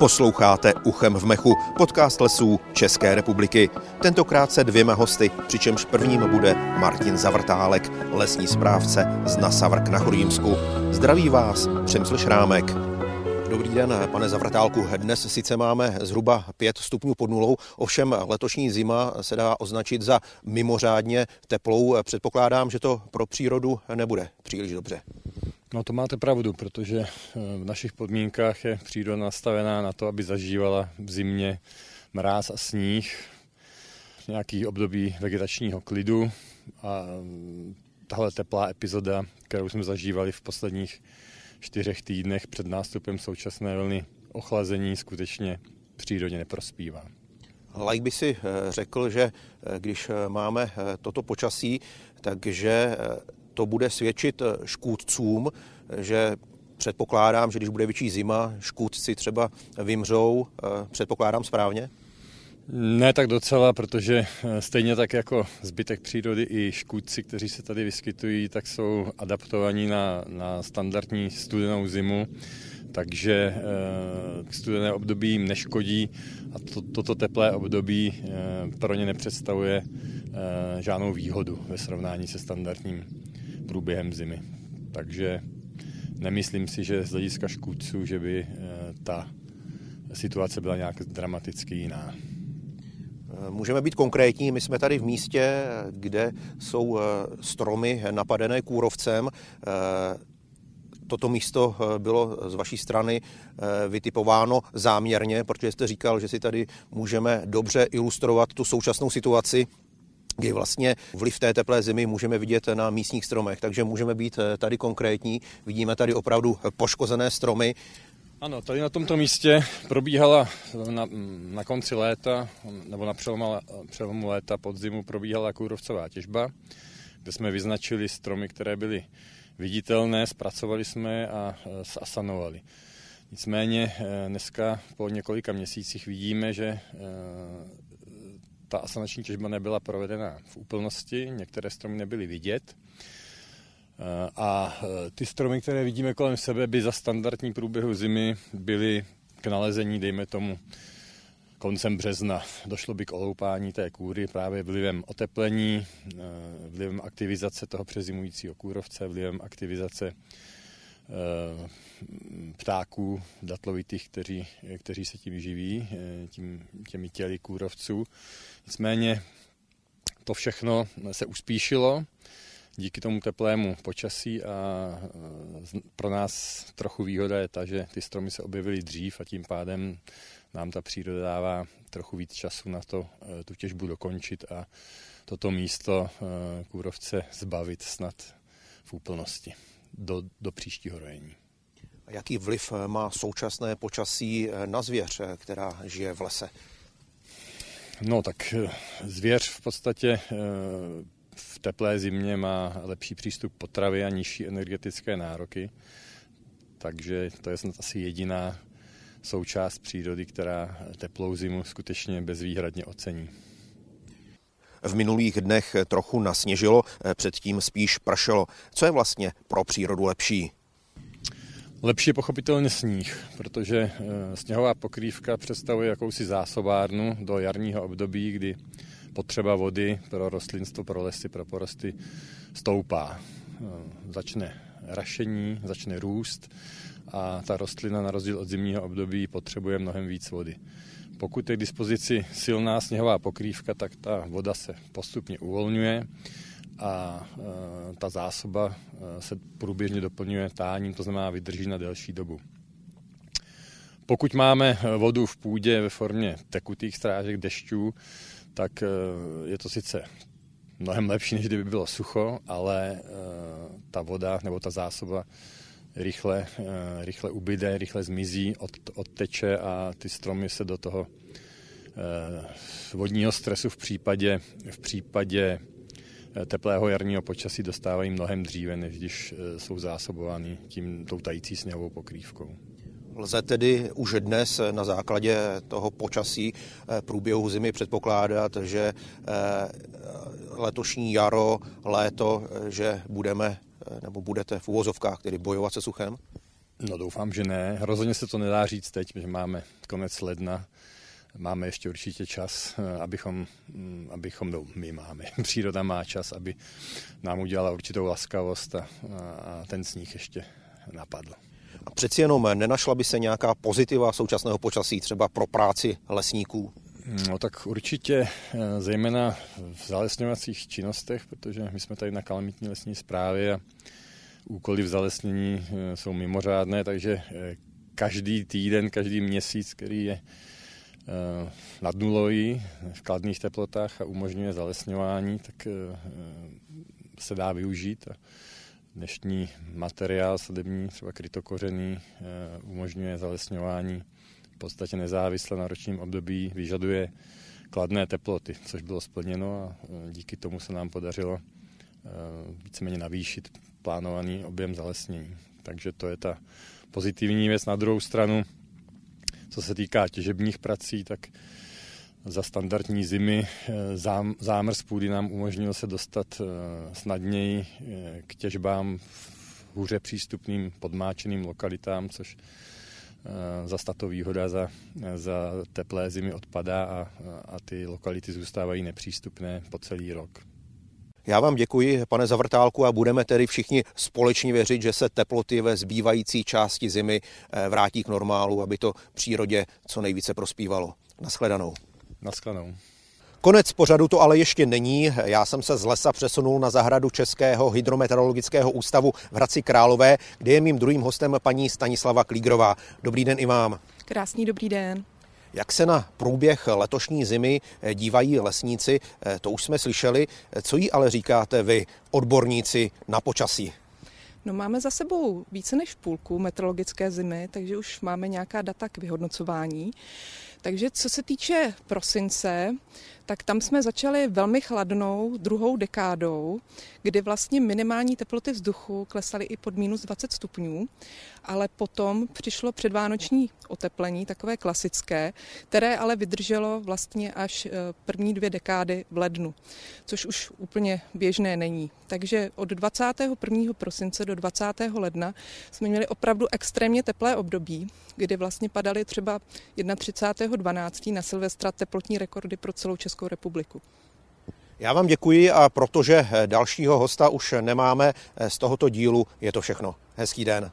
Posloucháte Uchem v mechu, podcast lesů České republiky. Tentokrát se dvěma hosty, přičemž prvním bude Martin Zavrtálek, lesní správce z Nasavrk na Chorímsku. Zdraví vás, Přemysl Šrámek. Dobrý den, pane Zavrtálku. Dnes sice máme zhruba 5 stupňů pod nulou, ovšem letošní zima se dá označit za mimořádně teplou. Předpokládám, že to pro přírodu nebude příliš dobře. No to máte pravdu, protože eh, v našich podmínkách je příroda nastavená na to, aby zažívala v zimě mráz a sníh, nějaký období vegetačního klidu a mm, tahle teplá epizoda, kterou jsme zažívali v posledních čtyřech týdnech před nástupem současné vlny ochlazení, skutečně přírodě neprospívá. Like by si eh, řekl, že eh, když máme toto počasí, takže to bude svědčit eh, škůdcům, že předpokládám, že když bude větší zima, škůdci třeba vymřou, eh, předpokládám správně? Ne tak docela, protože eh, stejně tak jako zbytek přírody i škůdci, kteří se tady vyskytují, tak jsou adaptovaní na, na standardní studenou zimu, takže studené období jim neškodí a to, toto teplé období pro ně nepředstavuje žádnou výhodu ve srovnání se standardním průběhem zimy. Takže nemyslím si, že z hlediska škůdců, že by eh, ta situace byla nějak dramaticky jiná. Eh, můžeme být konkrétní, my jsme tady v místě, kde jsou eh, stromy napadené kůrovcem. Toto místo bylo z vaší strany vytipováno záměrně, protože jste říkal, že si tady můžeme dobře ilustrovat tu současnou situaci kdy vlastně vliv té teplé zimy můžeme vidět na místních stromech. Takže můžeme být eh, tady konkrétní. Vidíme tady opravdu poškozené stromy. Ano, tady na tomto místě probíhala na, na konci léta, nebo na přelomu, přelomu léta podzimu probíhala kůrovcová těžba, kde jsme vyznačili stromy, které byly viditelné, zpracovali jsme a asanovali. Nicméně eh, dneska po několika měsících vidíme, že eh, ta asanační těžba nebyla provedena v úplnosti, některé stromy nebyly vidět. Eh, a eh, ty stromy, které vidíme kolem sebe, by za standardní průběhu zimy byly k nalezení, dejme tomu, koncem března. Došlo by k oloupání té kůry právě vlivem oteplení, eh, vlivem aktivizace toho přezimujícího kůrovce, vlivem aktivizace ptáků datlovitých, kteří, kteří se tím živí, tím, těmi těly kůrovců. Nicméně to všechno se uspíšilo díky tomu teplému počasí a e, pro nás trochu výhoda je ta, že ty stromy se objevily dřív a tím pádem nám ta příroda dává trochu víc času na to tu těžbu dokončit a toto místo kůrovce zbavit snad v úplnosti do, do příštího rojení. Jaký vliv má současné počasí na zvěř, která žije v lese? No tak eh, zvěř v podstatě eh, v teplé zimě má lepší přístup potravy a nižší energetické nároky, takže to je snad asi jediná součást přírody, která teplou zimu skutečně bezvýhradně ocení. V minulých dnech trochu nasněžilo, eh, předtím spíš pršelo. Co je vlastně pro přírodu lepší? Lepší je pochopitelně sníh, protože eh, sněhová pokrývka představuje jakousi zásobárnu do jarního období, kdy potřeba vody pro rostlinstvo, pro lesy, pro porosty stoupá. Eh, začne rašení, začne růst a ta rostlina na rozdíl od zimního období potřebuje mnohem víc vody. Pokud je k dispozici silná sněhová pokrývka, tak ta voda se postupně uvolňuje a e, ta zásoba e, se průběžně doplňuje táním, to znamená vydrží na delší dobu. Pokud máme vodu v půdě ve formě tekutých strážek dešťů, tak e, je to sice mnohem lepší, než kdyby bylo sucho, ale ta voda nebo ta zásoba rychle, rychle ubyde, rychle zmizí, od, odteče a ty stromy se do toho vodního stresu v případě, v případě teplého jarního počasí dostávají mnohem dříve, než když eh, jsou zásobovány tím tou tající sněhovou pokrývkou. Lze tedy už dnes na základě toho počasí eh, průběhu zimy předpokládat, že eh, letošní jaro, léto, že budeme nebo budete v úvozovkách tedy bojovat se suchem? No doufám, že ne. Rozhodně se to nedá říct teď, že máme konec ledna. Máme ještě určitě čas, eh, abychom, mm, abychom no, my máme, příroda má čas, aby nám udělala určitou laskavost a, a ten sníh ještě napadl. A přeci jenom nenašla by se nějaká pozitiva současného počasí třeba pro práci lesníků? No tak určitě, eh, zejména v zalesňovacích činnostech, protože my jsme tady na kalamitní lesní správě a úkoly v zalesnění eh, jsou mimořádné, takže eh, každý týden, každý měsíc, který je nad nulový v kladných teplotách a umožňuje zalesňování, tak se dá využít. Dnešní materiál sadební, třeba krytokořený, umožňuje zalesňování podstatě nezávisle na ročním období vyžaduje kladné teploty, což bylo splněno a e, díky tomu se nám podařilo e, víceméně navýšit plánovaný objem zalesnění. Takže to je ta pozitivní věc. Na druhou stranu, co se týká těžebních prací, tak za standardní zimy e, zám, zámrz půdy nám umožnil se dostat snadněji k těžbám v hůře přístupným podmáčeným lokalitám, což Eh, za tato výhoda za, za teplé zimy odpadá a, a ty lokality zůstávají nepřístupné po celý rok. Já vám děkuji, pane Zavrtálku, a budeme tedy všichni společně věřit, že se teploty ve zbývající části zimy eh, vrátí k normálu, aby to přírodě co nejvíce prospívalo. Naschledanou. Naschledanou. Konec pořadu to ale ještě není. Já jsem se z lesa přesunul na zahradu Českého hydrometeorologického ústavu v Hradci Králové, kde je mým druhým hostem paní Stanislava Klígrová. Dobrý den i vám. Krásný dobrý den. Jak se na průběh letošní zimy dívají lesníci, to už jsme slyšeli. Co jí ale říkáte vy, odborníci na počasí? No máme za sebou více než půlku meteorologické zimy, takže už máme nějaká data k vyhodnocování. Takže co se týče prosince, tak tam jsme začali velmi chladnou druhou dekádou, kdy vlastně minimální teploty vzduchu klesaly i pod minus 20 stupňů, ale potom přišlo předvánoční oteplení, takové klasické, které ale vydrželo vlastně až eh, první dvě dekády v lednu, což už úplně běžné není. Takže od 21. prosince do 20. ledna jsme měli opravdu extrémně teplé období, kdy vlastně padaly třeba 31.12. na Silvestra teplotní rekordy pro celou Českou republiku. Já vám děkuji a protože dalšího hosta už nemáme z tohoto dílu, je to všechno. Hezký den.